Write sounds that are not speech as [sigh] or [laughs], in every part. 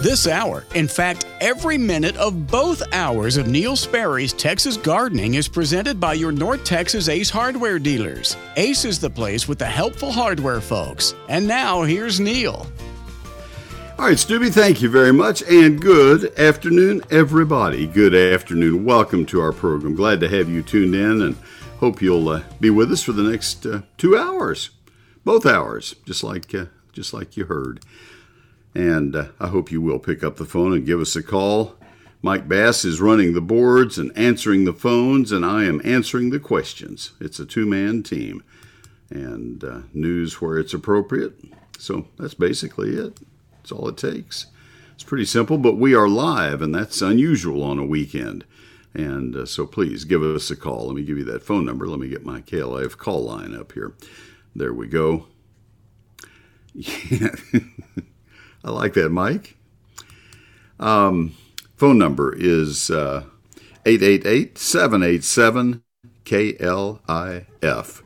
This hour, in fact, every minute of both hours of Neil Sperry's Texas Gardening is presented by your North Texas Ace hardware dealers. Ace is the place with the helpful hardware folks. And now, here's Neil. All right, Stubby, thank you very much. And good afternoon, everybody. Good afternoon. Welcome to our program. Glad to have you tuned in and hope you'll uh, be with us for the next uh, two hours, both hours, just like, uh, just like you heard. And uh, I hope you will pick up the phone and give us a call. Mike Bass is running the boards and answering the phones, and I am answering the questions. It's a two man team and uh, news where it's appropriate. So that's basically it. That's all it takes. It's pretty simple, but we are live, and that's unusual on a weekend. And uh, so please give us a call. Let me give you that phone number. Let me get my KLIF call line up here. There we go. [laughs] Yeah. I like that, Mike. Um, phone number is uh, 888 787 KLIF.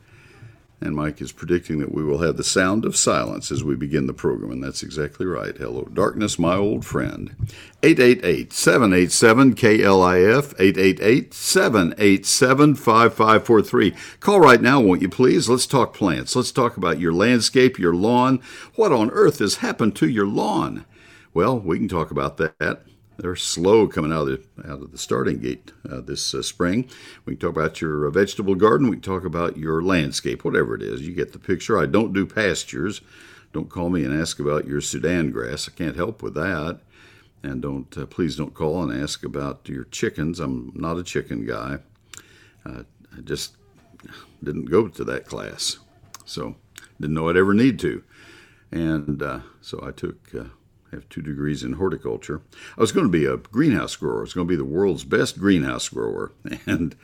And Mike is predicting that we will have the sound of silence as we begin the program, and that's exactly right. Hello, darkness, my old friend. 888 787 KLIF, 888 787 5543. Call right now, won't you please? Let's talk plants. Let's talk about your landscape, your lawn. What on earth has happened to your lawn? Well, we can talk about that. They're slow coming out of the, out of the starting gate uh, this uh, spring. We can talk about your uh, vegetable garden. We can talk about your landscape, whatever it is. You get the picture. I don't do pastures. Don't call me and ask about your Sudan grass. I can't help with that. And don't uh, please don't call and ask about your chickens. I'm not a chicken guy. Uh, I just didn't go to that class, so didn't know I'd ever need to. And uh, so I took have two degrees in horticulture. I was going to be a greenhouse grower. I was going to be the world's best greenhouse grower, [laughs] and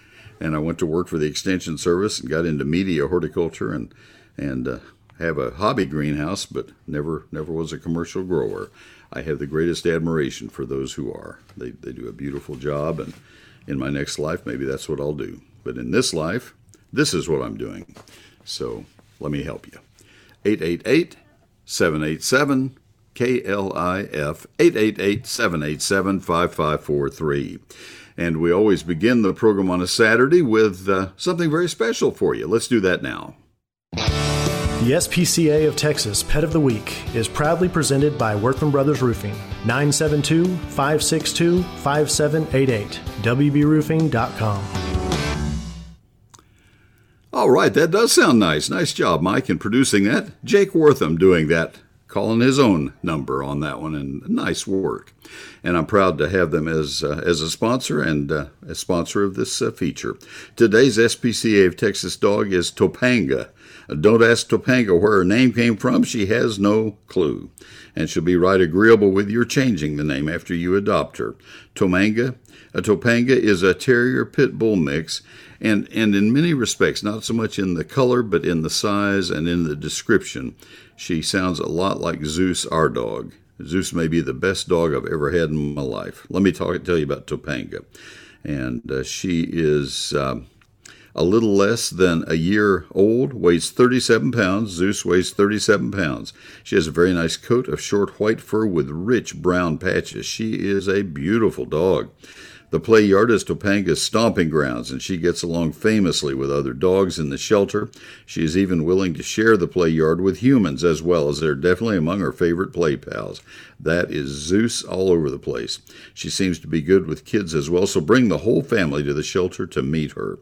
and I went to work for the Extension Service and got into media horticulture and and uh, have a hobby greenhouse, but never never was a commercial grower. I have the greatest admiration for those who are. They they do a beautiful job, and in my next life, maybe that's what I'll do. But in this life, this is what I'm doing. So let me help you. 888 787 KLIF 888 787 5543. And we always begin the program on a Saturday with uh, something very special for you. Let's do that now. The SPCA of Texas Pet of the Week is proudly presented by Wortham Brothers Roofing, 972 562 5788, WBRoofing.com. All right, that does sound nice. Nice job, Mike, in producing that. Jake Wortham doing that calling his own number on that one, and nice work. And I'm proud to have them as uh, as a sponsor and uh, a sponsor of this uh, feature. Today's SPCA of Texas dog is Topanga. Don't ask Topanga where her name came from; she has no clue, and she'll be right agreeable with your changing the name after you adopt her. Topanga, a Topanga is a terrier pit bull mix and and in many respects, not so much in the color, but in the size and in the description, she sounds a lot like Zeus, our dog. Zeus may be the best dog I've ever had in my life. Let me talk, tell you about Topanga, and uh, she is. Um, a little less than a year old, weighs 37 pounds. Zeus weighs 37 pounds. She has a very nice coat of short white fur with rich brown patches. She is a beautiful dog. The play yard is Topanga's stomping grounds, and she gets along famously with other dogs in the shelter. She is even willing to share the play yard with humans as well, as they're definitely among her favorite play pals. That is Zeus all over the place. She seems to be good with kids as well, so bring the whole family to the shelter to meet her.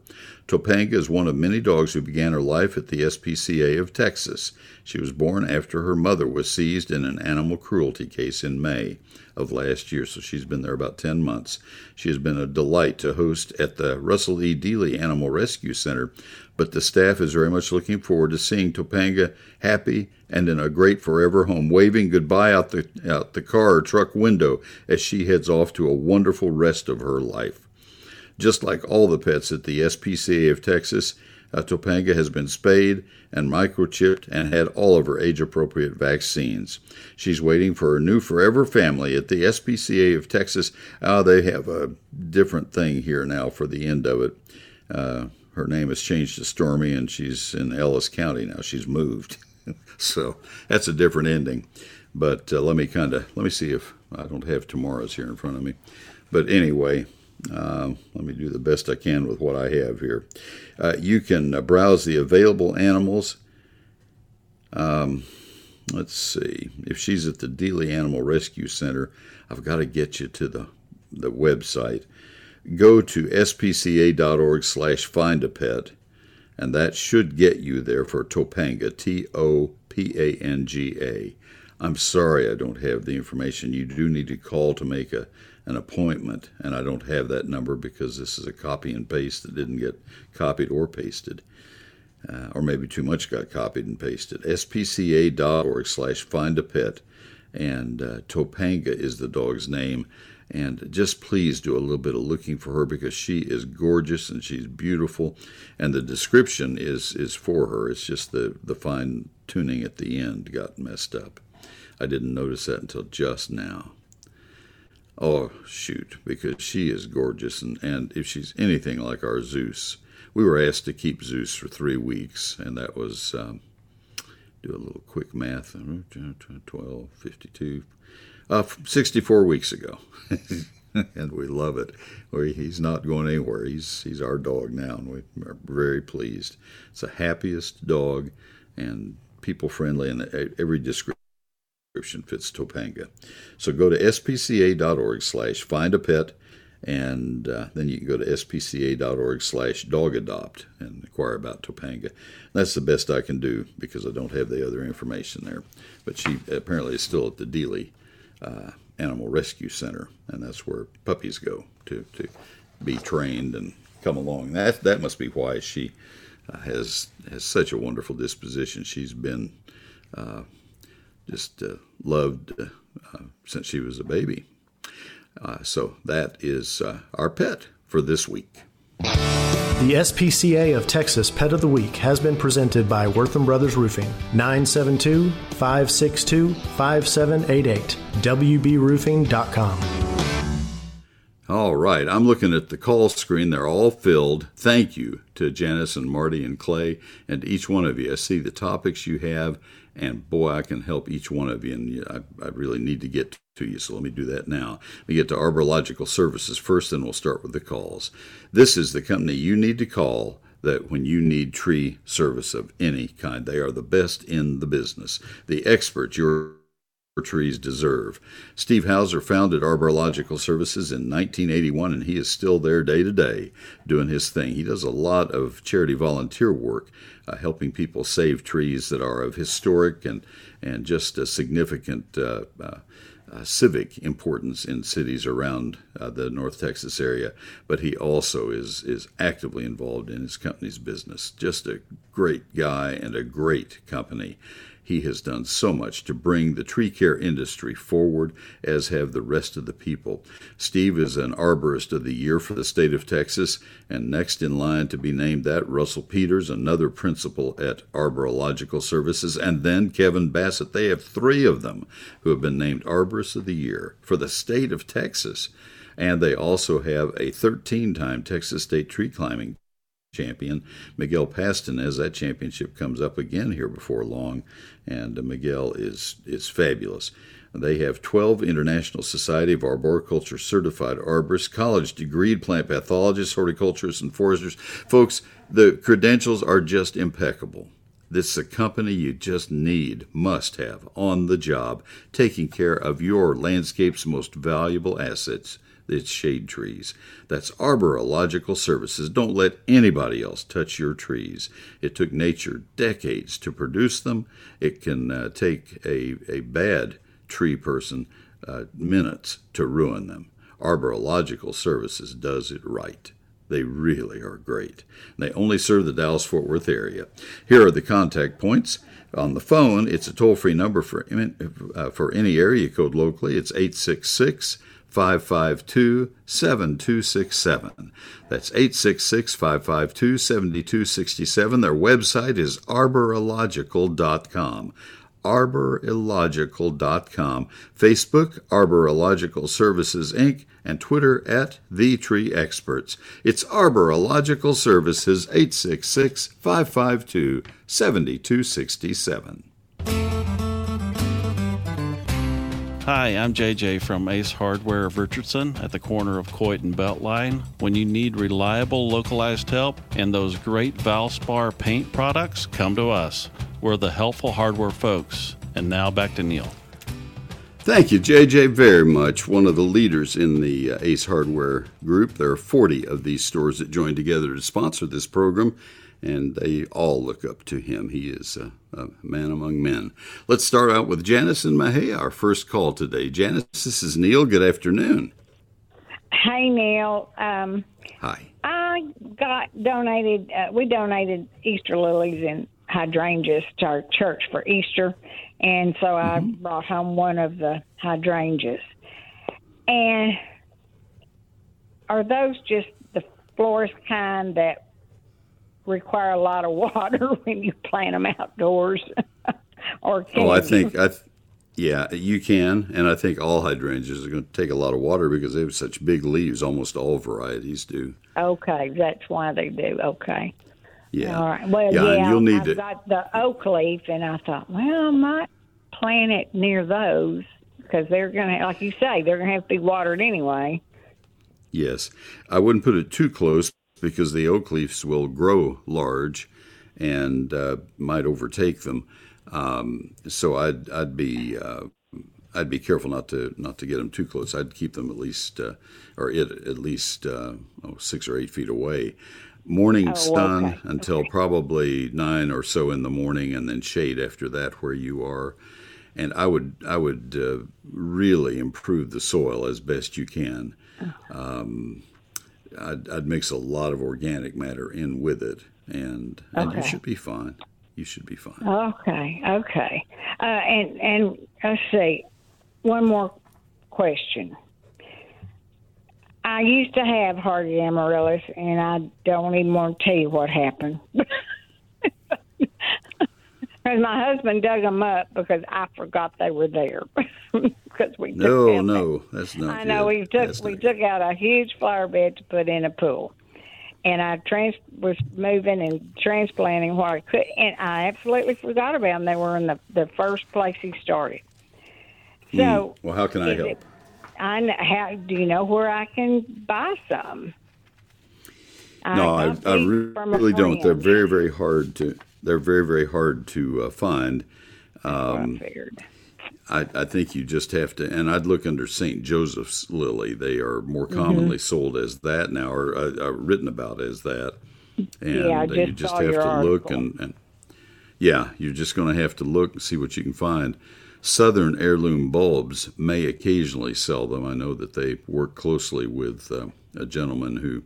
Topanga is one of many dogs who began her life at the SPCA of Texas. She was born after her mother was seized in an animal cruelty case in May of last year, so she's been there about 10 months. She has been a delight to host at the Russell E. Dealey Animal Rescue Center, but the staff is very much looking forward to seeing Topanga happy and in a great forever home, waving goodbye out the, out the car or truck window as she heads off to a wonderful rest of her life. Just like all the pets at the SPCA of Texas, uh, Topanga has been spayed and microchipped and had all of her age appropriate vaccines. She's waiting for her new forever family at the SPCA of Texas. Uh, they have a different thing here now for the end of it. Uh, her name has changed to Stormy, and she's in Ellis County now. She's moved. [laughs] so that's a different ending. But uh, let me kind of let me see if I don't have tomorrow's here in front of me. But anyway, um, let me do the best I can with what I have here. Uh, you can uh, browse the available animals. Um, let's see. If she's at the Dealey Animal Rescue Center, I've got to get you to the the website. Go to spca.org slash find a pet, and that should get you there for Topanga, T O P A N G A. I'm sorry I don't have the information. You do need to call to make a, an appointment, and I don't have that number because this is a copy and paste that didn't get copied or pasted. Uh, or maybe too much got copied and pasted. spca.org slash find a pet, and uh, Topanga is the dog's name. And just please do a little bit of looking for her because she is gorgeous and she's beautiful, and the description is is for her. It's just the the fine tuning at the end got messed up. I didn't notice that until just now. Oh, shoot, because she is gorgeous, and, and if she's anything like our Zeus, we were asked to keep Zeus for three weeks, and that was, um, do a little quick math, 12, 52, uh, 64 weeks ago. [laughs] and we love it. We, he's not going anywhere. He's he's our dog now, and we are very pleased. It's the happiest dog, and people friendly, and every description fits Topanga. So go to spca.org slash find a pet, and uh, then you can go to spca.org slash dog adopt and inquire about Topanga. That's the best I can do because I don't have the other information there. But she apparently is still at the Dealey uh, Animal Rescue Center, and that's where puppies go to, to be trained and come along. That, that must be why she uh, has, has such a wonderful disposition. She's been uh, just uh, loved uh, uh, since she was a baby. Uh, so that is uh, our pet for this week. The SPCA of Texas Pet of the Week has been presented by Wortham Brothers Roofing, 972 562 5788, WBRoofing.com. All right, I'm looking at the call screen. They're all filled. Thank you to Janice and Marty and Clay and each one of you. I see the topics you have, and boy, I can help each one of you. And I, I really need to get to you, so let me do that now. We get to Arborilogical Services first, then we'll start with the calls. This is the company you need to call that when you need tree service of any kind, they are the best in the business. The experts, your trees deserve. Steve Hauser founded Arborilogical Services in 1981, and he is still there day to day doing his thing. He does a lot of charity volunteer work, uh, helping people save trees that are of historic and, and just a significant uh, uh, uh, civic importance in cities around uh, the North Texas area, but he also is is actively involved in his company's business. Just a great guy and a great company. He has done so much to bring the tree care industry forward, as have the rest of the people. Steve is an Arborist of the Year for the state of Texas, and next in line to be named that, Russell Peters, another principal at Arborilogical Services, and then Kevin Bassett. They have three of them who have been named Arborists of the Year for the state of Texas. And they also have a 13 time Texas State tree climbing champion, Miguel Paston, as that championship comes up again here before long, and uh, Miguel is is fabulous. They have 12 International Society of Arboriculture certified arborists, college degreed plant pathologists, horticulturists, and foresters. Folks, the credentials are just impeccable. This is a company you just need, must have on the job, taking care of your landscape's most valuable assets its shade trees. That's Arborilogical services. Don't let anybody else touch your trees. It took nature decades to produce them. It can uh, take a, a bad tree person uh, minutes to ruin them. Arborilogical Services does it right. They really are great. They only serve the Dallas Fort Worth area. Here are the contact points. On the phone, it's a toll free number for, uh, for any area code locally. It's 866 552 7267. That's 866 552 7267. Their website is arborilogical.com. Arborilogical.com. Facebook, Arborilogical Services Inc., and Twitter at The Tree Experts. It's Arborilogical Services 866 552 7267. Hi, I'm JJ from Ace Hardware of Richardson at the corner of Coit and Beltline. When you need reliable localized help and those great Valspar paint products, come to us. We're the helpful hardware folks. And now back to Neil. Thank you, JJ, very much. One of the leaders in the uh, Ace Hardware group. There are 40 of these stores that joined together to sponsor this program, and they all look up to him. He is a, a man among men. Let's start out with Janice and Mahey, our first call today. Janice, this is Neil. Good afternoon. Hey, Neil. Um, Hi. I got donated, uh, we donated Easter lilies and hydrangeas to our church for Easter. And so I brought home one of the hydrangeas. And are those just the florist kind that require a lot of water [laughs] when you plant them outdoors? [laughs] or can Oh, I you- think I, th- yeah, you can, and I think all hydrangeas are going to take a lot of water because they have such big leaves. Almost all varieties do. Okay, that's why they do. Okay. Yeah, All right. Well, yeah, yeah, you'll need I've to. got the oak leaf, and I thought, well, I might plant it near those because they're going to, like you say, they're going to have to be watered anyway. Yes, I wouldn't put it too close because the oak leaves will grow large and uh, might overtake them. Um, so I'd I'd be uh, I'd be careful not to not to get them too close. I'd keep them at least uh, or it at least uh, oh, six or eight feet away. Morning Oh, sun okay, until probably nine or so in the morning, and then shade after that where you are. And I would I would uh, really improve the soil as best you can. Um, I'd, I'd mix a lot of organic matter in with it, and and you should be fine. You should be fine. Okay, okay. Uh, and and let's see, one more question. I used to have hardy amaryllis, and I don't even want to tell you what happened. [laughs] Because my husband dug them up because I forgot they were there. [laughs] Because we No, no, that's not. I know good. we took That's we took out a huge flower bed to put in a pool, and I trans was moving and transplanting what I could, and I absolutely forgot about them. They were in the the first place he started. So Mm. Well, how can I help? it- I kn- how do you know where I can buy some? no, I, I these re- from a really don't. They're very, very hard to. They're very, very hard to uh, find. I figured. I, I think you just have to, and I'd look under St. Joseph's lily. They are more Mm-hmm. commonly sold as that now, or uh, uh, written about as that. And Yeah, I uh, you just just have to look and, and yeah, you're just going to have to look and see what you can find. Southern Heirloom Bulbs may occasionally sell them. I know that they work closely with uh, a gentleman who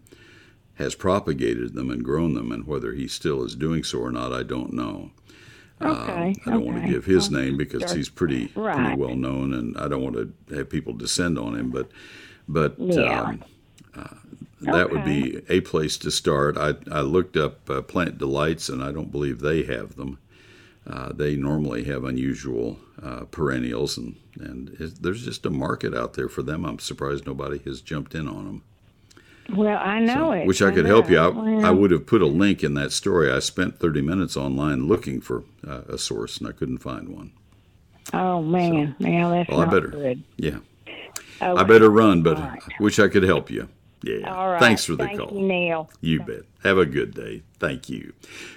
has propagated them and grown them, and whether he still is doing so or not, I don't know. Okay. I don't want to give his name because sure. he's pretty Right. pretty well known, and I don't want to have people descend on him. But but Yeah. um, uh, that would be a place to start. I I looked up uh, Plant Delights, and I don't believe they have them. Uh, they normally have unusual uh, perennials, and and it, there's just a market out there for them. I'm surprised nobody has jumped in on them. Well, I know it. Wish I could help you. I. Well, I would have put a link in that story. I spent 30 minutes online looking for uh, a source, and I couldn't find one. Oh man, now that's Well, I not better. good. Yeah. I better run, but right. I wish I could help you. Yeah. All right. Thanks for the Thank call. you, Neil. You bet. Have a good day. Thank you.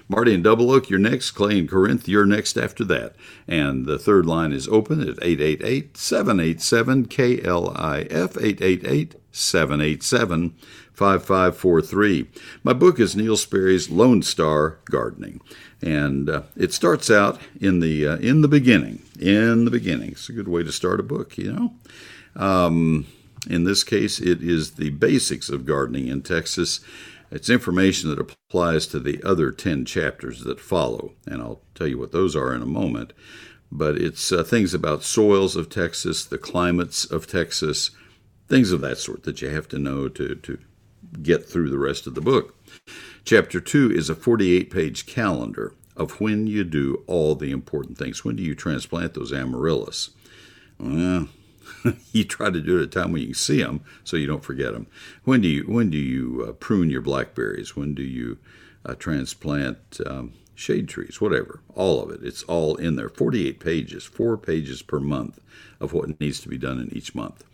Marty and Double Oak, you're next. Clay and Corinth, you're next after that. And the third line is open at 888 787 KLIF 888 787 5543. My book is Neil Sperry's Lone Star Gardening. And uh, it starts out in the uh, in the beginning. In the beginning. It's a good way to start a book, you know. Um, in this case, it is the basics of gardening in Texas. It's information that applies to the other 10 chapters that follow, and I'll tell you what those are in a moment. But it's uh, things about soils of Texas, the climates of Texas, things of that sort that you have to know to, to get through the rest of the book. Chapter 2 is a 48 page calendar of when you do all the important things. When do you transplant those amaryllis? Well, [laughs] you try to do it at a time when you see them, so you don't forget them. When do you when do you uh, prune your blackberries? When do you uh, transplant um, shade trees, whatever, all of it. It's all in there. 48 pages, four pages per month of what needs to be done in each month.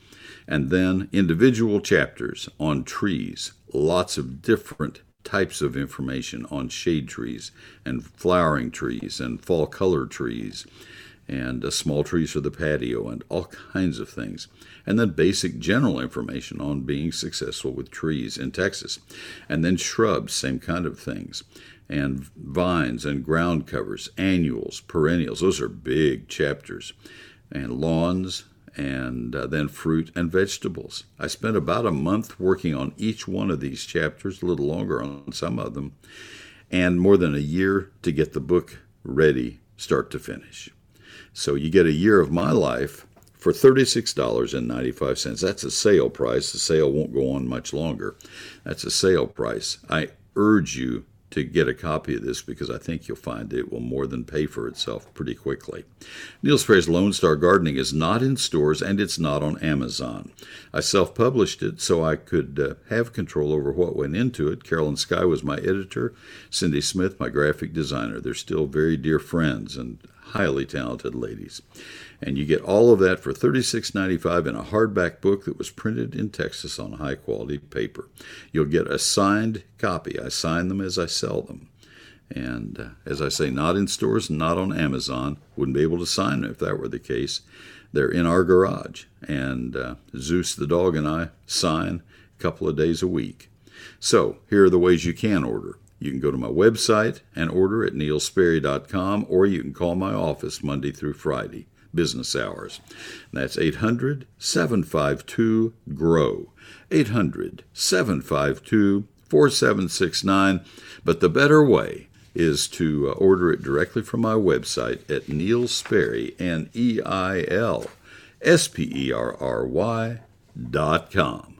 And then individual chapters on trees, lots of different types of information on shade trees and flowering trees and fall color trees and uh, small trees for the patio and all kinds of things. And then basic general information on being successful with trees in Texas. And then shrubs, same kind of things. And vines and ground covers, annuals, perennials, those are big chapters. And lawns, and uh, then fruit and vegetables. I spent about a month working on each one of these chapters, a little longer on some of them, and more than a year to get the book ready, start to finish. So you get a year of my life for $36.95. That's a sale price. The sale won't go on much longer. That's a sale price. I urge you to get a copy of this because I think you'll find it will more than pay for itself pretty quickly. Neil Sperry's Lone Star Gardening is not in stores and it's not on Amazon. I self published it so I could uh, have control over what went into it. Carolyn Sky was my editor, Cindy Smith, my graphic designer. They're still very dear friends and highly talented ladies. And you get all of that for $36.95 in a hardback book that was printed in Texas on high quality paper. You'll get a signed copy. I sign them as I sell them. And uh, as I say, not in stores, not on Amazon. Wouldn't be able to sign them if that were the case. They're in our garage. And uh, Zeus the dog and I sign a couple of days a week. So here are the ways you can order. You can go to my website and order at neilsperry.com, or you can call my office Monday through Friday, business hours. That's 800 752 GROW. 800 752 4769. But the better way is to uh, order it directly from my website at Neil Sperry, N E I L S P E R R Y dot com.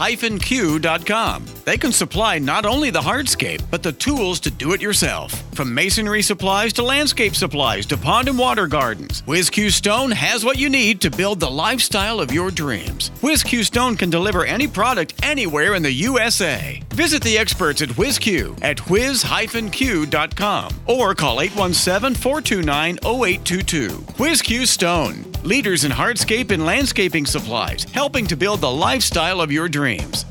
whiz-q.com. They can supply not only the hardscape, but the tools to do it yourself. From masonry supplies to landscape supplies to pond and water gardens, WhizQ Stone has what you need to build the lifestyle of your dreams. WhizQ Stone can deliver any product anywhere in the USA. Visit the experts at WhizQ at whiz-q.com or call 817-429-0822. WhizQ Stone, leaders in hardscape and landscaping supplies, helping to build the lifestyle of your dreams. Dreams.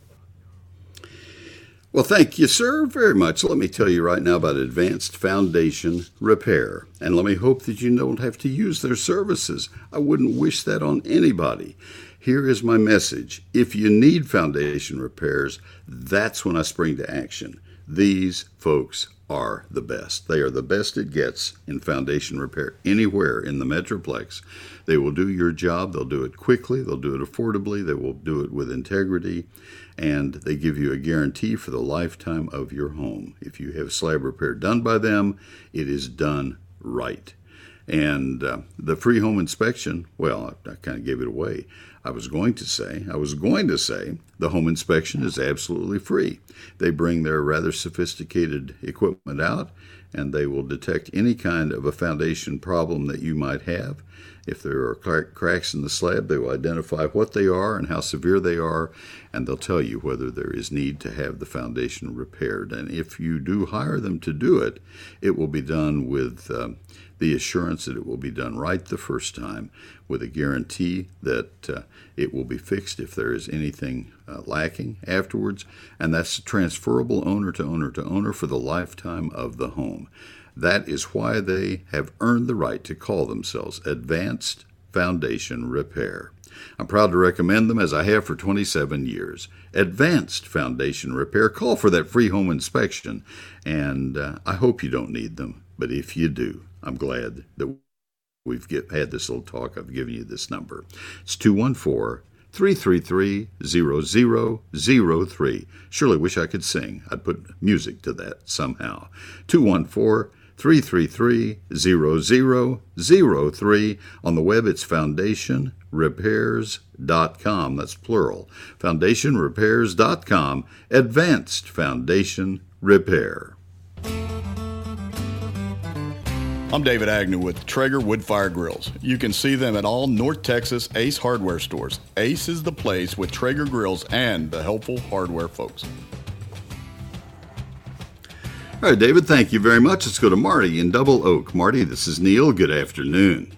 Well, thank you, sir, very much. Let me tell you right now about Advanced Foundation Repair. And let me hope that you don't have to use their services. I wouldn't wish that on anybody. Here is my message. If you need foundation repairs, that's when I spring to action. These folks are the best. They are the best it gets in foundation repair anywhere in the Metroplex. They will do your job. They'll do it quickly. They'll do it affordably. They will do it with integrity and they give you a guarantee for the lifetime of your home. If you have slab repair done by them, it is done right. And uh, the free home inspection, well, I, I kind of gave it away. I was going to say, I was going to say, the home inspection is absolutely free. They bring their rather sophisticated equipment out and they will detect any kind of a foundation problem that you might have. If there are cracks in the slab, they will identify what they are and how severe they are, and they'll tell you whether there is need to have the foundation repaired. And if you do hire them to do it, it will be done with um, the assurance that it will be done right the first time, with a guarantee that uh, it will be fixed if there is anything uh, lacking afterwards, and that's transferable owner to owner to owner for the lifetime of the home. That is why they have earned the right to call themselves Advanced Foundation Repair. I'm proud to recommend them as I have for 27 years. Advanced Foundation Repair. Call for that free home inspection, and uh, I hope you don't need them, but if you do, I'm glad that we've get, had this little talk. I've given you this number. It's 214 333 0003. Surely wish I could sing. I'd put music to that somehow. 214 333 0003. On the web, it's foundationrepairs.com. That's plural. Foundationrepairs.com. Advanced Foundation Repair. I'm David Agnew with Traeger Woodfire Grills. You can see them at all North Texas Ace hardware stores. Ace is the place with Traeger grills and the helpful hardware folks. All right, David, thank you very much. Let's go to Marty in Double Oak. Marty, this is Neil. Good afternoon.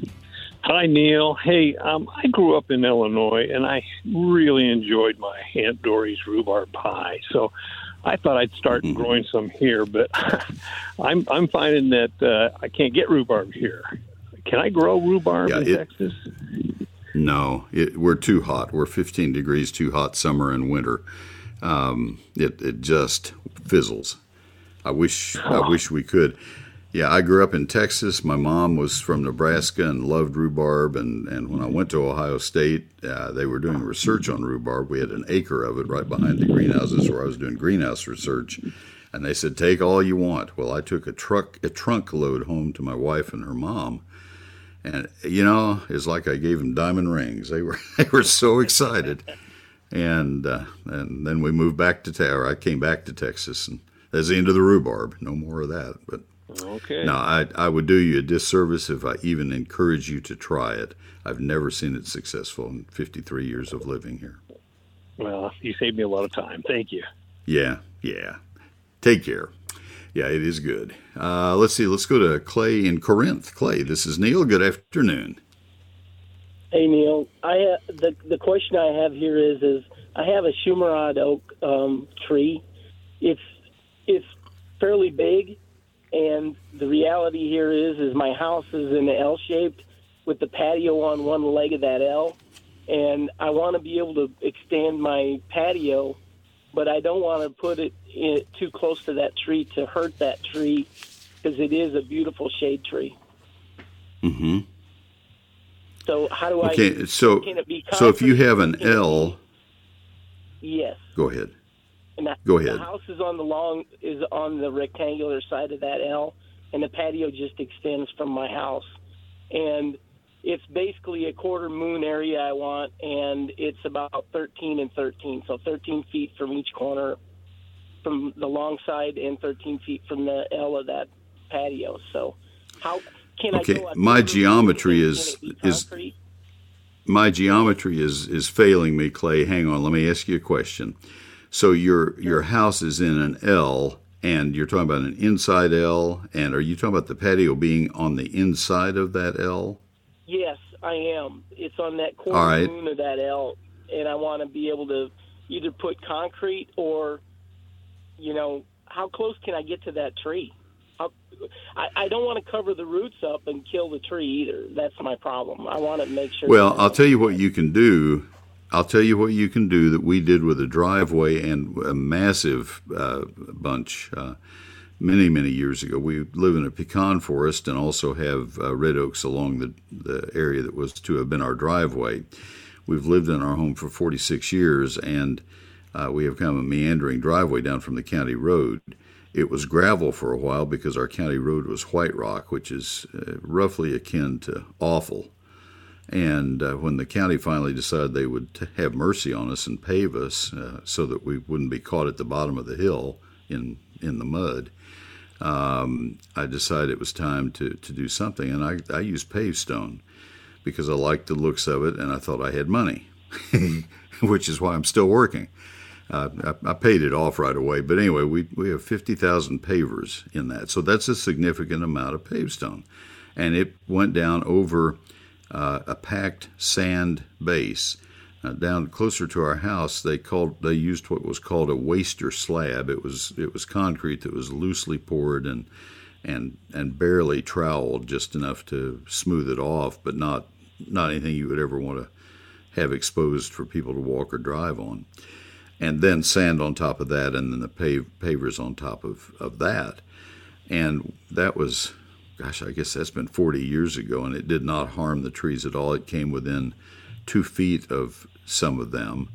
Hi, Neil. Hey, um, I grew up in Illinois, and I really enjoyed my Aunt Dory's rhubarb pie. So I thought I'd start mm-hmm. growing some here, but [laughs] I'm I'm finding that uh, I can't get rhubarb here. Can I grow rhubarb yeah, in it, Texas? No, it, we're too hot. We're 15 degrees too hot summer and winter. Um, it it just fizzles. I wish I wish we could. Yeah, I grew up in Texas. My mom was from Nebraska and loved rhubarb. And, and when I went to Ohio State, uh, they were doing research on rhubarb. We had an acre of it right behind the greenhouses where I was doing greenhouse research. And they said, "Take all you want." Well, I took a truck a trunk load home to my wife and her mom, and you know, it's like I gave them diamond rings. They were [laughs] they were so excited. And uh, and then we moved back to Tower. I came back to Texas and that's the end of the rhubarb. No more of that. But okay. Now I I would do you a disservice if I even encourage you to try it. I've never seen it successful in 53 years of living here. Well, you saved me a lot of time. Thank you. Yeah, yeah. Take care. Yeah, it is good. Uh, let's see. Let's go to Clay in Corinth. Clay, this is Neil. Good afternoon. Hey Neil, I uh, the the question I have here is is I have a Shumard oak um, tree. It's it's fairly big, and the reality here is is my house is in an L shaped with the patio on one leg of that L, and I want to be able to extend my patio, but I don't want to put it in, too close to that tree to hurt that tree because it is a beautiful shade tree. Mm-hmm. So how do I? Okay, so so if you have an L, yes. Go ahead. And the, Go ahead. The house is on the long is on the rectangular side of that L, and the patio just extends from my house, and it's basically a quarter moon area I want, and it's about 13 and 13, so 13 feet from each corner, from the long side, and 13 feet from the L of that patio. So, how can okay. I? Okay, my geometry is is my geometry is is failing me, Clay. Hang on, let me ask you a question. So your your house is in an L, and you're talking about an inside L, and are you talking about the patio being on the inside of that L? Yes, I am. It's on that corner right. moon of that L, and I want to be able to either put concrete or, you know, how close can I get to that tree? How, I, I don't want to cover the roots up and kill the tree either. That's my problem. I want to make sure. Well, I'll tell you what you can do I'll tell you what you can do that we did with a driveway and a massive uh, bunch uh, many, many years ago. We live in a pecan forest and also have uh, red oaks along the, the area that was to have been our driveway. We've lived in our home for 46 years and uh, we have kind of a meandering driveway down from the county road. It was gravel for a while because our county road was white rock, which is uh, roughly akin to awful. And uh, when the county finally decided they would t- have mercy on us and pave us uh, so that we wouldn't be caught at the bottom of the hill in, in the mud, um, I decided it was time to, to do something, and I, I used pavestone because I liked the looks of it, and I thought I had money, [laughs] which is why I'm still working. Uh, I, I, paid it off right away, but anyway, we we have fifty thousand pavers in that, so that's a significant amount of pavestone, and it went down over uh, a packed sand base. Uh, down closer to our house, they called they used what was called a waster slab. It was it was concrete that was loosely poured and and and barely troweled, just enough to smooth it off, but not not anything you would ever want to have exposed for people to walk or drive on. And then sand on top of that, and then the pave, pavers on top of, of that. And that was, gosh, I guess that's been 40 years ago, and it did not harm the trees at all. It came within two feet of some of them.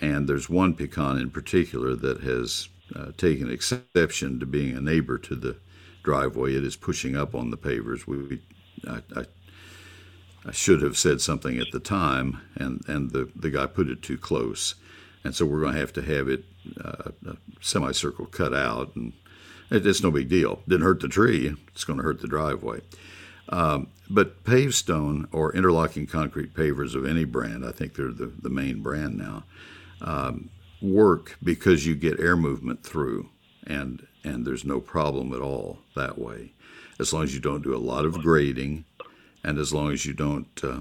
And there's one pecan in particular that has uh, taken exception to being a neighbor to the driveway. It is pushing up on the pavers. We, I, I, I should have said something at the time, and, and the, the guy put it too close. And so we're going to have to have it uh, a semicircle cut out, and it's no big deal. Didn't hurt the tree. It's going to hurt the driveway. Um, but pavestone or interlocking concrete pavers of any brand, I think they're the, the main brand now, um, work because you get air movement through, and and there's no problem at all that way, as long as you don't do a lot of grading, and as long as you don't uh,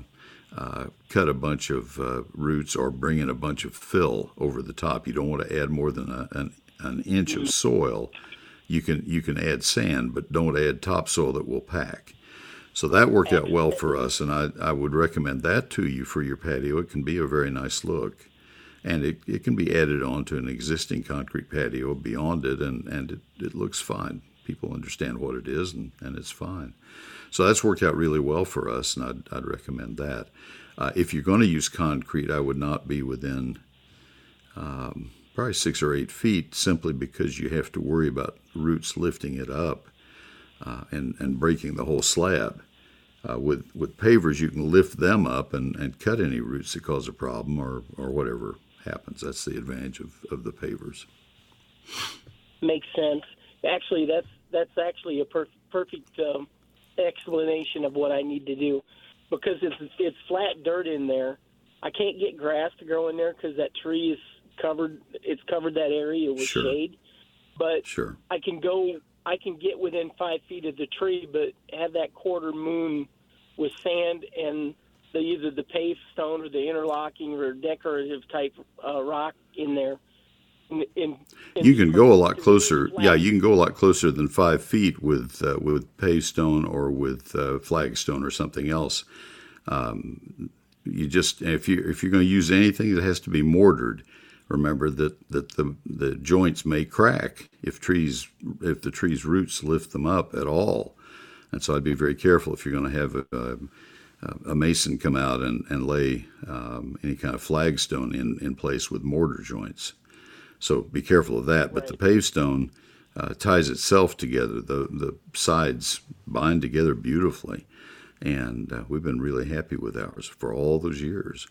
uh, cut a bunch of uh, roots or bring in a bunch of fill over the top. You don't want to add more than a, an, an inch of soil. You can you can add sand, but don't add topsoil that will pack. So that worked out well for us, and I, I would recommend that to you for your patio. It can be a very nice look, and it, it can be added on to an existing concrete patio beyond it, and, and it, it looks fine. People understand what it is, and, and it's fine. So that's worked out really well for us, and I'd, I'd recommend that. Uh, if you're going to use concrete, I would not be within um, probably six or eight feet simply because you have to worry about roots lifting it up uh, and, and breaking the whole slab. Uh, with with pavers, you can lift them up and, and cut any roots that cause a problem or, or whatever happens. That's the advantage of, of the pavers. Makes sense. Actually, that's that's actually a per- perfect um, explanation of what I need to do because it's it's flat dirt in there. I can't get grass to grow in there because that tree is covered. It's covered that area with sure. shade. But sure. I can go. I can get within five feet of the tree, but have that quarter moon with sand and the either the paved stone or the interlocking or decorative type uh, rock in there. In, in, in you can go a lot closer. Yeah, you can go a lot closer than five feet with uh, with paved stone or with uh, flagstone or something else. Um, you just if you if you're going to use anything that has to be mortared, remember that that the the joints may crack if trees if the tree's roots lift them up at all. And so I'd be very careful if you're going to have a, a, a mason come out and, and lay um, any kind of flagstone in, in place with mortar joints. So be careful of that. But the pavestone uh, ties itself together. The, the sides bind together beautifully. And uh, we've been really happy with ours for all those years.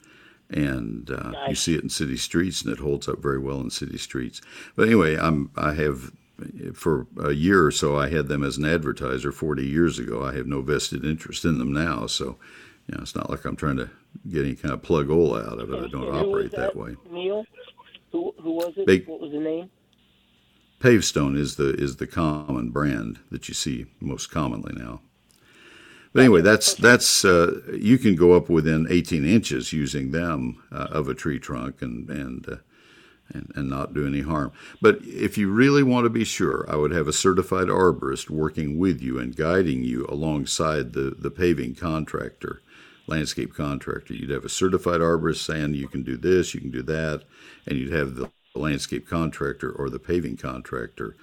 And uh, you see it in city streets, and it holds up very well in city streets. But anyway, I'm I have for a year or so I had them as an advertiser 40 years ago. I have no vested interest in them now, so you know it's not like I'm trying to get any kind of plug hole out of it. I don't operate that way. Neil, who who was it? What was the name? Pavestone is the is the common brand that you see most commonly now. But anyway, that's that's uh, you can go up within 18 inches using them uh, of a tree trunk and and, uh, and and not do any harm. But if you really want to be sure, I would have a certified arborist working with you and guiding you alongside the the paving contractor, landscape contractor. You'd have a certified arborist saying you can do this, you can do that, and you'd have the landscape contractor or the paving contractor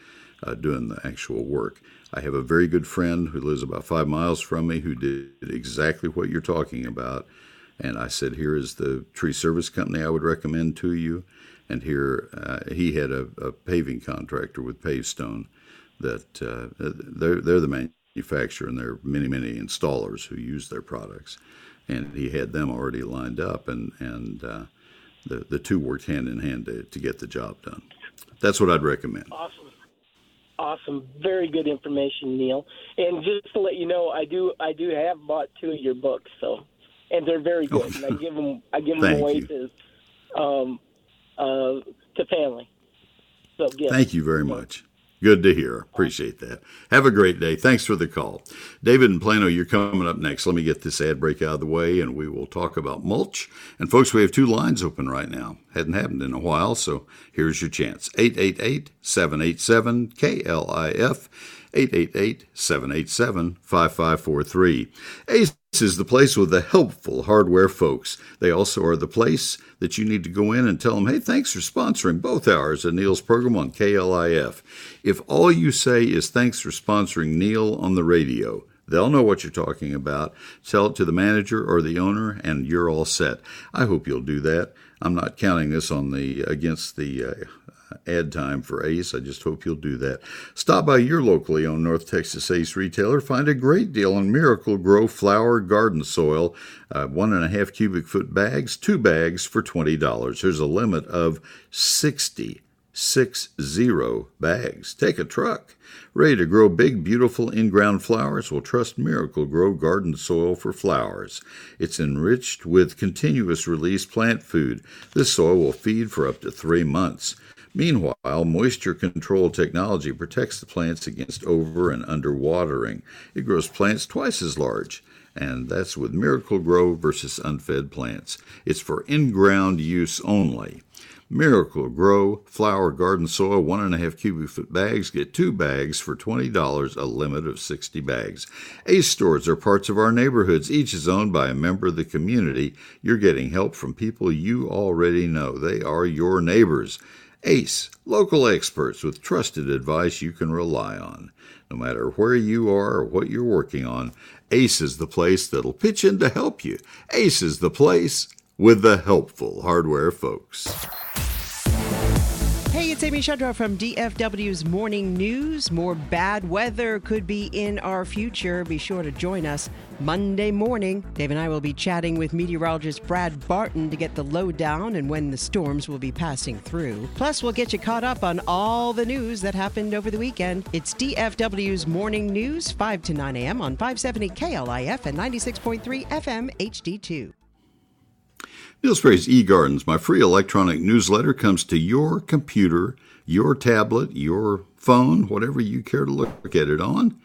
uh, doing the actual work. I have a very good friend who lives about five miles from me who did exactly what you're talking about. And I said, Here is the tree service company I would recommend to you. And here uh, he had a, a paving contractor with Pavestone that uh, they're, they're the manufacturer and there are many, many installers who use their products. And he had them already lined up, and, and uh, the, the two worked hand in hand to, to get the job done. That's what I'd recommend. Awesome. Awesome, very good information, Neil. And just to let you know, I do I do have bought two of your books, so and they're very good. and I give them I give them [laughs] away you. to um uh to family. So yeah. Thank you very much. Good to hear. Appreciate that. Have a great day. Thanks for the call. David and Plano, you're coming up next. Let me get this ad break out of the way and we will talk about mulch. And folks, we have two lines open right now. Hadn't happened in a while, so here's your chance. 888-787-KLIF. 888-787-5543. Ace is the place with the helpful hardware folks. They also are the place that you need to go in and tell them, hey, thanks for sponsoring both hours of Neil's program on KLIF. If all you say is thanks for sponsoring Neil on the radio, They'll know what you're talking about. Tell it to the manager or the owner, and you're all set. I hope you'll do that. I'm not counting this on the against the uh, ad time for Ace. I just hope you'll do that. Stop by your locally owned North Texas Ace retailer. Find a great deal on Miracle-Gro flower garden soil. Uh, one and a half cubic foot bags, two bags for $20. There's a limit of 60 six zero bags. Take a truck. Ready to grow big, beautiful in-ground flowers? Well, trust Miracle-Gro garden soil for flowers. It's enriched with continuous release plant food. This soil will feed for up to three months. Meanwhile, moisture control technology protects the plants against over and under watering. It grows plants twice as large and that's with Miracle-Gro versus unfed plants. It's for in ground use only. Miracle-Gro flower garden soil, one and a half cubic foot bags. Get two bags for $20, a limit of 60 bags. Ace stores are parts of our neighborhoods. Each is owned by a member of the community. You're getting help from people you already know. They are your neighbors. ACE, local experts with trusted advice you can rely on. No matter where you are or what you're working on, ACE is the place that'll pitch in to help you. ACE is the place with the helpful hardware folks. Hey, it's Amy Chodroff from DFW's Morning News. More bad weather could be in our future. Be sure to join us Monday morning. Dave and I will be chatting with meteorologist Brad Barton to get the lowdown and when the storms will be passing through. Plus, we'll get you caught up on all the news that happened over the weekend. It's DFW's Morning News, 5 to 9 a.m. on 570 KLIF and 96.3 FM HD2. Sperry's eGardens, my free electronic newsletter, comes to your computer, your tablet, your phone, whatever you care to look at it on.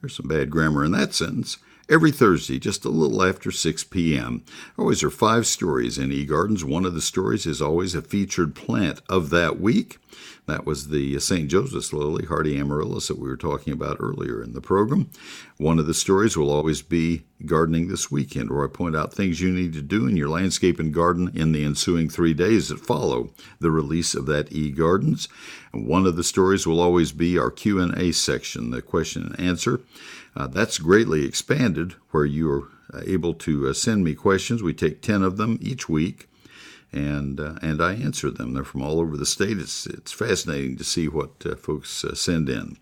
There's some bad grammar in that sentence. Every Thursday, just a little after 6 p.m. Always are five stories in eGardens. One of the stories is always a featured plant of that week. That was the St. Joseph's lily, Hardy amaryllis, that we were talking about earlier in the program. One of the stories will always be Gardening This Weekend, where I point out things you need to do in your landscape and garden in the ensuing three days that follow the release of that eGardens. One of the stories will always be our Q&A section, the question and answer. Uh, that's greatly expanded, where you are able to uh, send me questions. We take 10 of them each week and uh, and I answer them. They're from all over the state. It's it's fascinating to see what uh, folks uh, send in.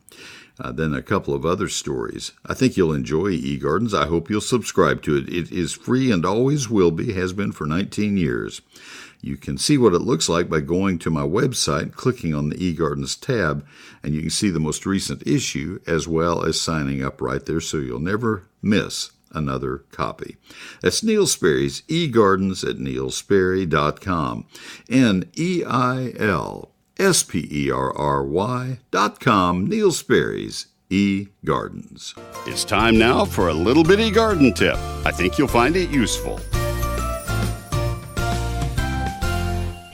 Uh, then a couple of other stories. I think you'll enjoy eGardens. I hope you'll subscribe to it. It is free and always will be. Has been for 19 years. You can see what it looks like by going to my website, clicking on the eGardens tab, and you can see the most recent issue as well as signing up right there, so you'll never miss another copy. That's Neil Sperry's eGardens at neilsperry.com. N E I L S P E R R Y dot com. Neil Sperry's eGardens. It's time now for a little bitty garden tip. I think you'll find it useful.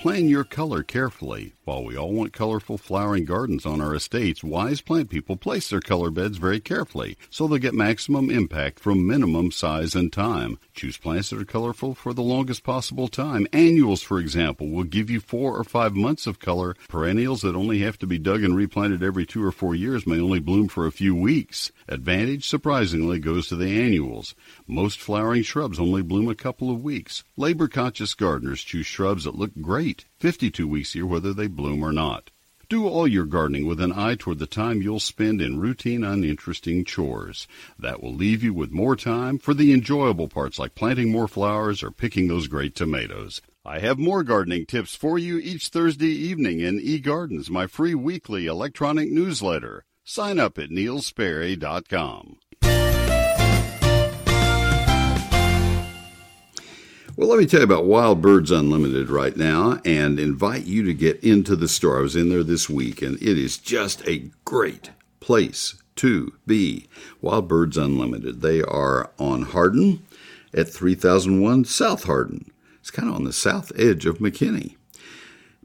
Plan your color carefully. While we all want colorful flowering gardens on our estates, wise plant people place their color beds very carefully so they'll get maximum impact from minimum size and time. Choose plants that are colorful for the longest possible time. Annuals, for example, will give you four or five months of color. Perennials that only have to be dug and replanted every two or four years may only bloom for a few weeks. Advantage, surprisingly, goes to the annuals. Most flowering shrubs only bloom a couple of weeks. Labor conscious gardeners choose shrubs that look great 52 weeks a year whether they bloom or not. Do all your gardening with an eye toward the time you'll spend in routine, uninteresting chores. That will leave you with more time for the enjoyable parts like planting more flowers or picking those great tomatoes. I have more gardening tips for you each Thursday evening in eGardens, my free weekly electronic newsletter. Sign up at neilsperry.com. Well, let me tell you about Wild Birds Unlimited right now and invite you to get into the store. I was in there this week and it is just a great place to be. Wild Birds Unlimited. They are on Hardin at 3001 South Hardin. It's kind of on the south edge of McKinney.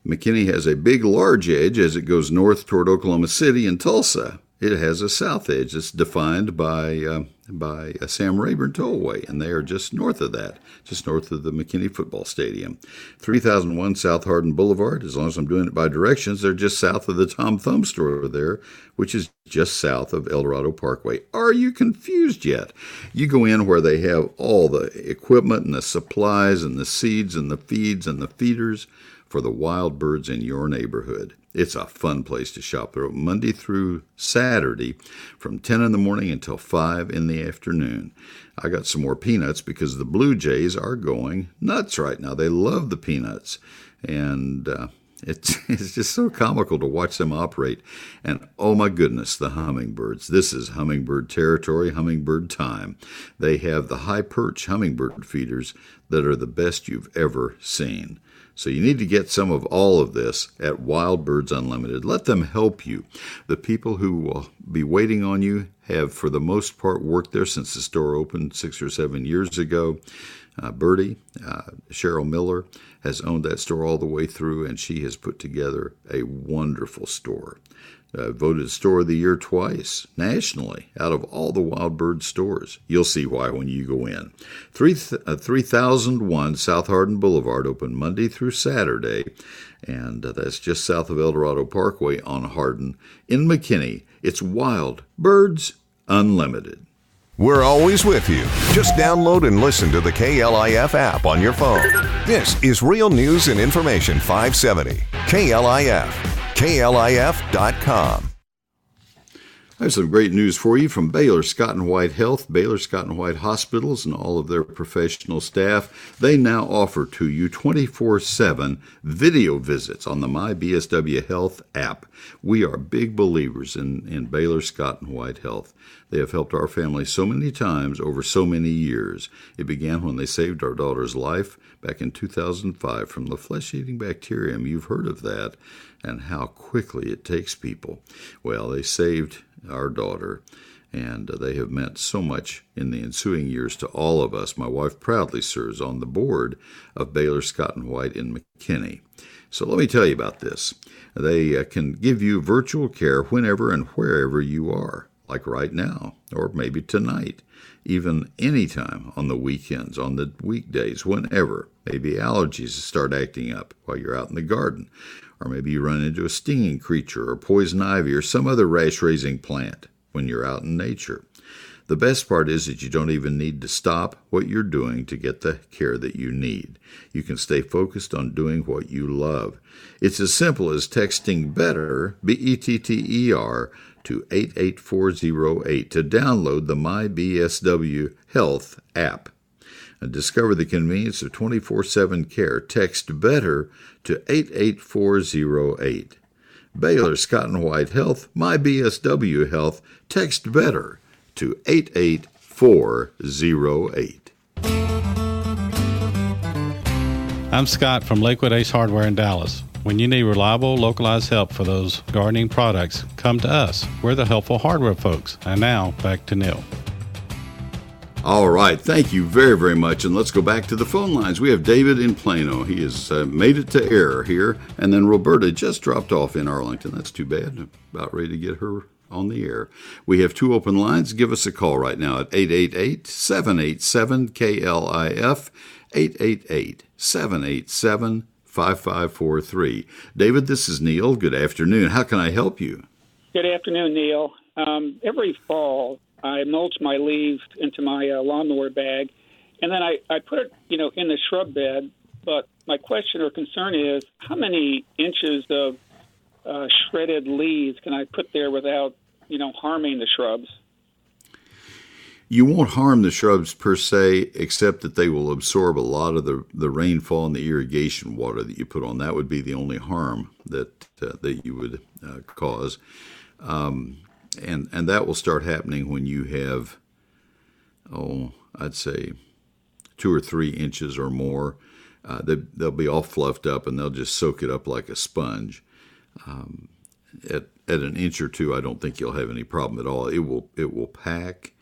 McKinney has a big, large edge as it goes north toward Oklahoma City and Tulsa. It has a south edge that's defined by uh, by a Sam Rayburn Tollway, and they are just north of that, just north of the McKinney Football Stadium. 3001 South Hardin Boulevard, as long as I'm doing it by directions, they're just south of the Tom Thumb store there, which is just south of Eldorado Parkway. Are you confused yet? You go in where they have all the equipment and the supplies and the seeds and the feeds and the feeders for the wild birds in your neighborhood. It's a fun place to shop. Open Monday through Saturday from 10 in the morning until 5 in the afternoon. I got some more peanuts because the Blue Jays are going nuts right now. They love the peanuts. And uh, [laughs] it's, it's just so comical to watch them operate. And oh my goodness, the hummingbirds. This is hummingbird territory, hummingbird time. They have the high perch hummingbird feeders that are the best you've ever seen. So you need to get some of all of this at Wild Birds Unlimited. Let them help you. The people who will be waiting on you have, for the most part, worked there since the store opened six or seven years ago. Uh, Bertie, uh, Cheryl Miller, has owned that store all the way through, and she has put together a wonderful store uh, voted Store of the Year twice nationally out of all the Wild Bird stores. You'll see why when you go in. 3, uh, 3001 South Hardin Boulevard, open Monday through Saturday, and uh, that's just south of Eldorado Parkway on Hardin in McKinney. It's Wild Birds Unlimited. We're always with you. Just download and listen to the KLIF app on your phone. This is Real News and Information 570. KLIF. KLIF.com. I have some great news for you from Baylor Scott and White Health, Baylor Scott and White Hospitals, and all of their professional staff. They now offer to you 24 7 video visits on the My BSW Health app. We are big believers in, in Baylor Scott and White Health. They have helped our family so many times over so many years. It began when they saved our daughter's life back in 2005 from the flesh eating bacterium. You've heard of that and how quickly it takes people. Well, they saved our daughter, and they have meant so much in the ensuing years to all of us. My wife proudly serves on the board of Baylor Scott and White in McKinney. So let me tell you about this. They uh, can give you virtual care whenever and wherever you are like right now, or maybe tonight, even anytime on the weekends, on the weekdays, whenever. Maybe allergies start acting up while you're out in the garden, or maybe you run into a stinging creature or poison ivy or some other rash raising plant when you're out in nature. The best part is that you don't even need to stop what you're doing to get the care that you need. You can stay focused on doing what you love. It's as simple as texting BETTER, B E T T E R, to 88408 to download the MyBSW Health app. And discover the convenience of 24 7 care. Text BETTER to 88408. Baylor Scott and White Health, My BSW Health, text BETTER to 88408. I'm Scott from Lakewood Ace Hardware in Dallas. When you need reliable, localized help for those gardening products, come to us. We're the helpful hardware folks. And now, back to Neil. All right, thank you very, very much. And let's go back to the phone lines. We have David in Plano. He has uh, made it to air here. And then Roberta just dropped off in Arlington. That's too bad. About ready to get her on the air. We have two open lines. Give us a call right now at 888 787 KLIF, 888 787 5543. David, this is Neil. Good afternoon. How can I help you? Good afternoon, Neil. Um, every fall, I mulch my leaves into my uh, lawnmower bag, and then I, I put it, you know, in the shrub bed. But my question or concern is, how many inches of uh, shredded leaves can I put there without, you know, harming the shrubs? you won't harm the shrubs per se, except that they will absorb a lot of the, the rainfall and the irrigation water that you put on. That would be the only harm that uh, that you would uh, cause. Um, and and that will start happening when you have, oh, I'd say, two or three inches or more. Uh, they, they'll be all fluffed up, and they'll just soak it up like a sponge. Um, at at an inch or two, I don't think you'll have any problem at all. It will it will pack.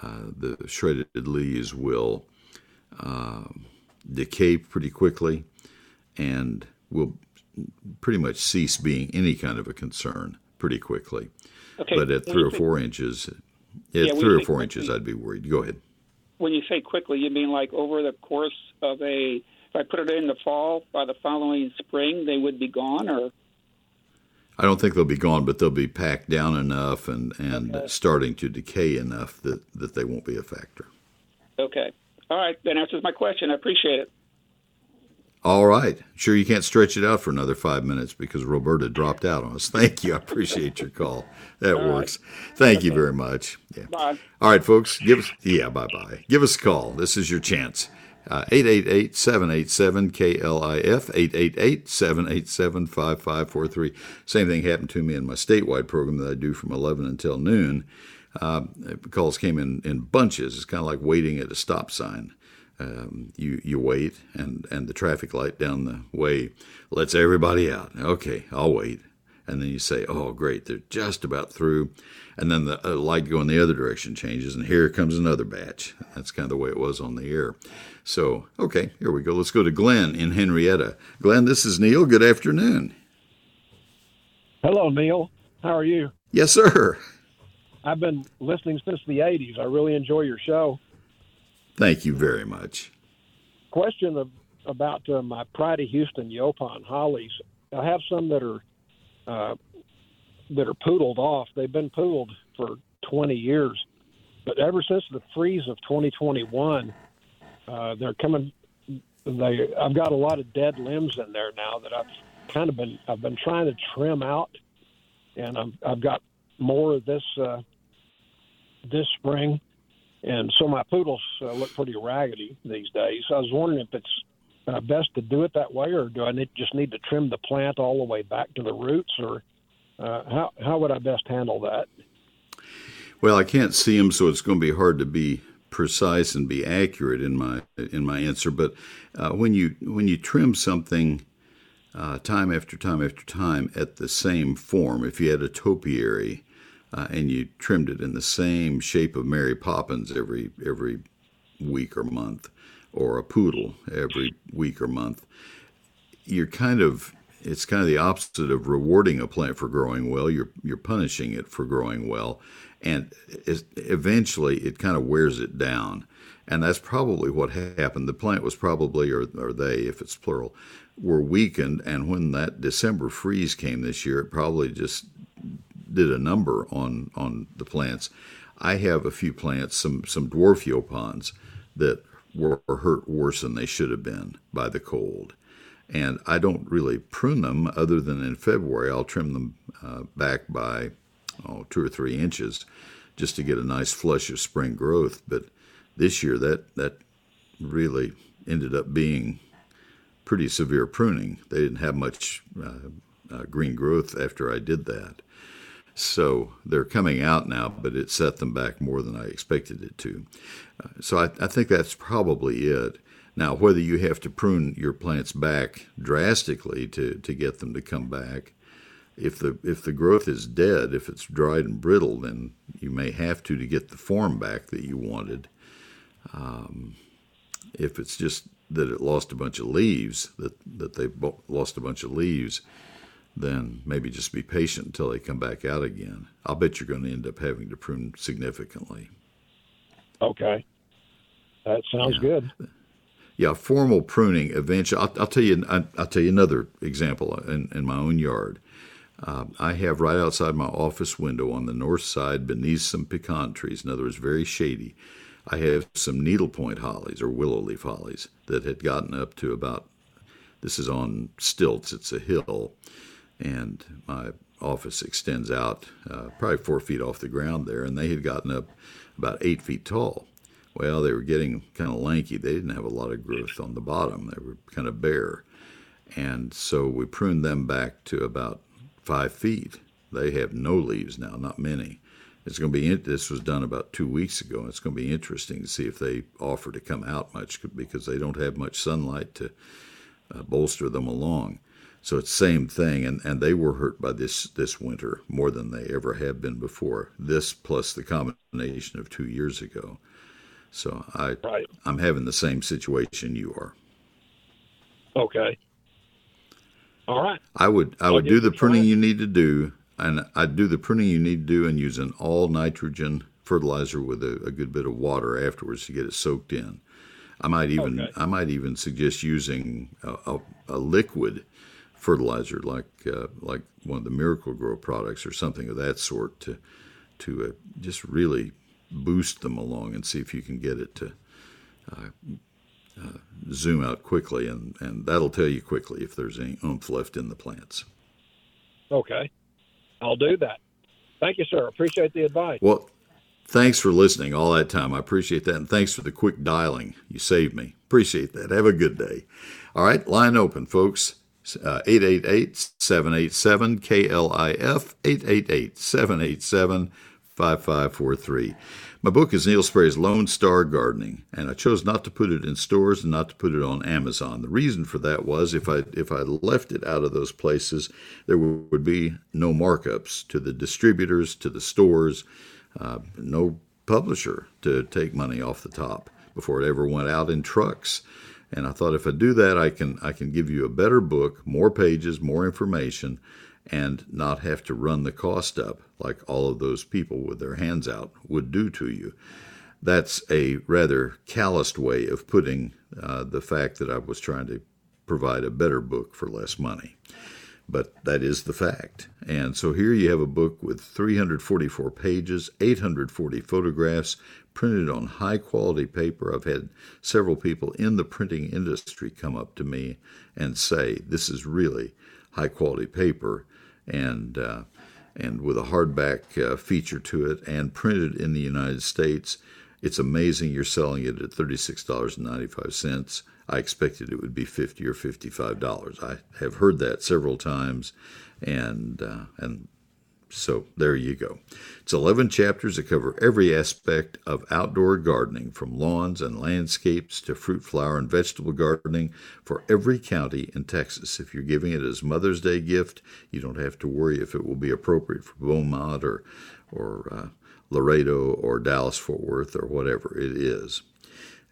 Uh, the shredded leaves will uh, decay pretty quickly, and will pretty much cease being any kind of a concern pretty quickly. Okay. But at three or four inches, at Yeah, three or four inches, I'd be worried. Go ahead. When you say quickly, you mean like over the course of a. If I put it in the fall, by the following spring, they would be gone, or I don't think they'll be gone, but they'll be packed down enough and, and starting to decay enough that, that they won't be a factor. okay. All right, that answers my question. I appreciate it. All right. Sure, you can't stretch it out for another five minutes because Roberta dropped out on us. [laughs] Thank you. I appreciate your call. That works. Thank you very much. Yeah. Bye. All right, folks. Give us yeah. Bye bye. Give us a call. This is your chance. Uh, 888-787-KLIF, 888-787-5543. Same thing happened to me in my statewide program that I do from 11 until noon. Uh, calls came in, in bunches. It's kind of like waiting at a stop sign. Um, you you wait, and, and the traffic light down the way lets everybody out. Okay, I'll wait. And then you say, oh, great, they're just about through. And then the uh, light going the other direction changes, and here comes another batch. That's kind of the way it was on the air. So, okay, here we go. Let's go to Glenn in Henrietta. Glenn, this is Neil. Good afternoon. Hello, Neil. How are you? Yes, sir. I've been listening since the 80s. I really enjoy your show. Thank you very much. Question of, about uh, my Pride of Houston Yaupon hollies. I have some that are uh, that are poodled off. They've been poodled for 20 years, but ever since the freeze of 2021, uh, they're coming. They I've got a lot of dead limbs in there now that I've kind of been I've been trying to trim out, and I've I've got more of this uh, this spring, and so my poodles uh, look pretty raggedy these days. I was wondering if it's uh, best to do it that way, or do I need, just need to trim the plant all the way back to the roots, or uh, how how would I best handle that? Well, I can't see them, so it's going to be hard to be precise and be accurate in my in my answer. But uh, when you when you trim something uh, time after time after time at the same form, if you had a topiary uh, and you trimmed it in the same shape of Mary Poppins every every week or month, or a poodle every week or month, you're kind of it's kind of the opposite of rewarding a plant for growing well. You're you're punishing it for growing well, and eventually it kind of wears it down. And that's probably what happened. The plant was probably, or, or they, if it's plural, were weakened. And when that December freeze came this year, it probably just did a number on on the plants. I have a few plants, some some dwarf yaupons that were hurt worse than they should have been by the cold and I don't really prune them other than in February. I'll trim them uh, back by oh, two or three inches just to get a nice flush of spring growth. But this year, that that really ended up being pretty severe pruning. They didn't have much uh, uh, green growth after I did that. So they're coming out now, but it set them back more than I expected it to. Uh, so I, I think that's probably it. Now, whether you have to prune your plants back drastically to, to get them to come back, if the if the growth is dead, if it's dried and brittle, then you may have to to get the form back that you wanted. Um, if it's just that it lost a bunch of leaves, that that they've lost a bunch of leaves, then maybe just be patient until they come back out again. I'll bet you're going to end up having to prune significantly. Okay, that sounds good. Yeah, formal pruning eventually. I'll, I'll tell you. I'll, I'll tell you another example in, in my own yard. Uh, I have right outside my office window on the north side, beneath some pecan trees. In other words, very shady. I have some needlepoint hollies or willow leaf hollies that had gotten up to about. This is on stilts. It's a hill, and my office extends out uh, probably four feet off the ground there, and they had gotten up about eight feet tall. Well, they were getting kind of lanky. They didn't have a lot of growth on the bottom. They were kind of bare. And so we pruned them back to about five feet. They have no leaves now, not many. it's going to be. This was done about two weeks ago. and It's going to be interesting to see if they offer to come out much because they don't have much sunlight to uh, bolster them along. So it's same thing, and, and they were hurt by this this winter more than they ever have been before. This plus the combination of two years ago. So I right. I'm having the same situation you are. Okay. All right. I would I would do the pruning you need to do, and I'd do the pruning you need to do, and use an all nitrogen fertilizer with a, a good bit of water afterwards to get it soaked in. I might even Okay. I might even suggest using a, a, a liquid fertilizer like uh, like one of the Miracle-Gro products or something of that sort to to uh, just really boost them along and see if you can get it to uh, uh, zoom out quickly, and, and that'll tell you quickly if there's any oomph left in the plants. Okay. I'll do that. Thank you, sir. Appreciate the advice. Well, thanks for listening all that time. I appreciate that. And thanks for the quick dialing. You saved me. Appreciate that. Have a good day. All right, line open, folks. Uh, 888 787 KLIF, 888 787 5543. My book is Neil Sperry's Lone Star Gardening, and I chose not to put it in stores and not to put it on Amazon. The reason for that was if I if I left it out of those places, there would be no markups to the distributors, to the stores, uh, no publisher to take money off the top before it ever went out in trucks. And I thought if I do that, I can I can give you a better book, more pages, more information, and not have to run the cost up like all of those people with their hands out would do to you. That's a rather calloused way of putting uh, the fact that I was trying to provide a better book for less money. But that is the fact. And so here you have a book with 344 pages, 840 photographs, printed on high quality paper. I've had several people in the printing industry come up to me and say, This is really high quality paper. And uh, and with a hardback uh, feature to it and printed in the United States. It's amazing you're selling it at $36.95. I expected it would be 50 or $55. I have heard that several times and uh, and so there you go. It's 11 chapters that cover every aspect of outdoor gardening, from lawns and landscapes to fruit, flower, and vegetable gardening for every county in Texas. If you're giving it as Mother's Day gift, you don't have to worry if it will be appropriate for Beaumont or, or uh, Laredo or Dallas Fort Worth or whatever it is.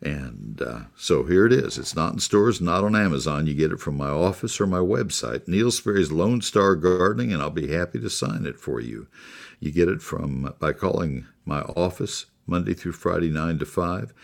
And uh, so here it is. It's not in stores, not on Amazon. You get it from my office or my website, Neil Sperry's Lone Star Gardening, and I'll be happy to sign it for you. You get it from by calling my office Monday through Friday, 9 to 5,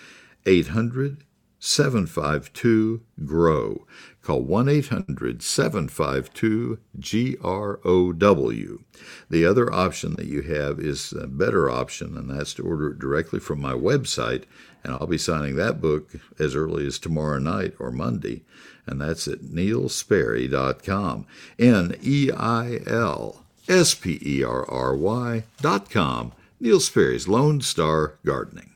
800 752 GROW. Call 1 800 752 G R O W. The other option that you have is a better option, and that's to order it directly from my website. And I'll be signing that book as early as tomorrow night or Monday. And that's at neilsperry.com. N E I L S P E R R Y dot com. Neil Sperry's Lone Star Gardening.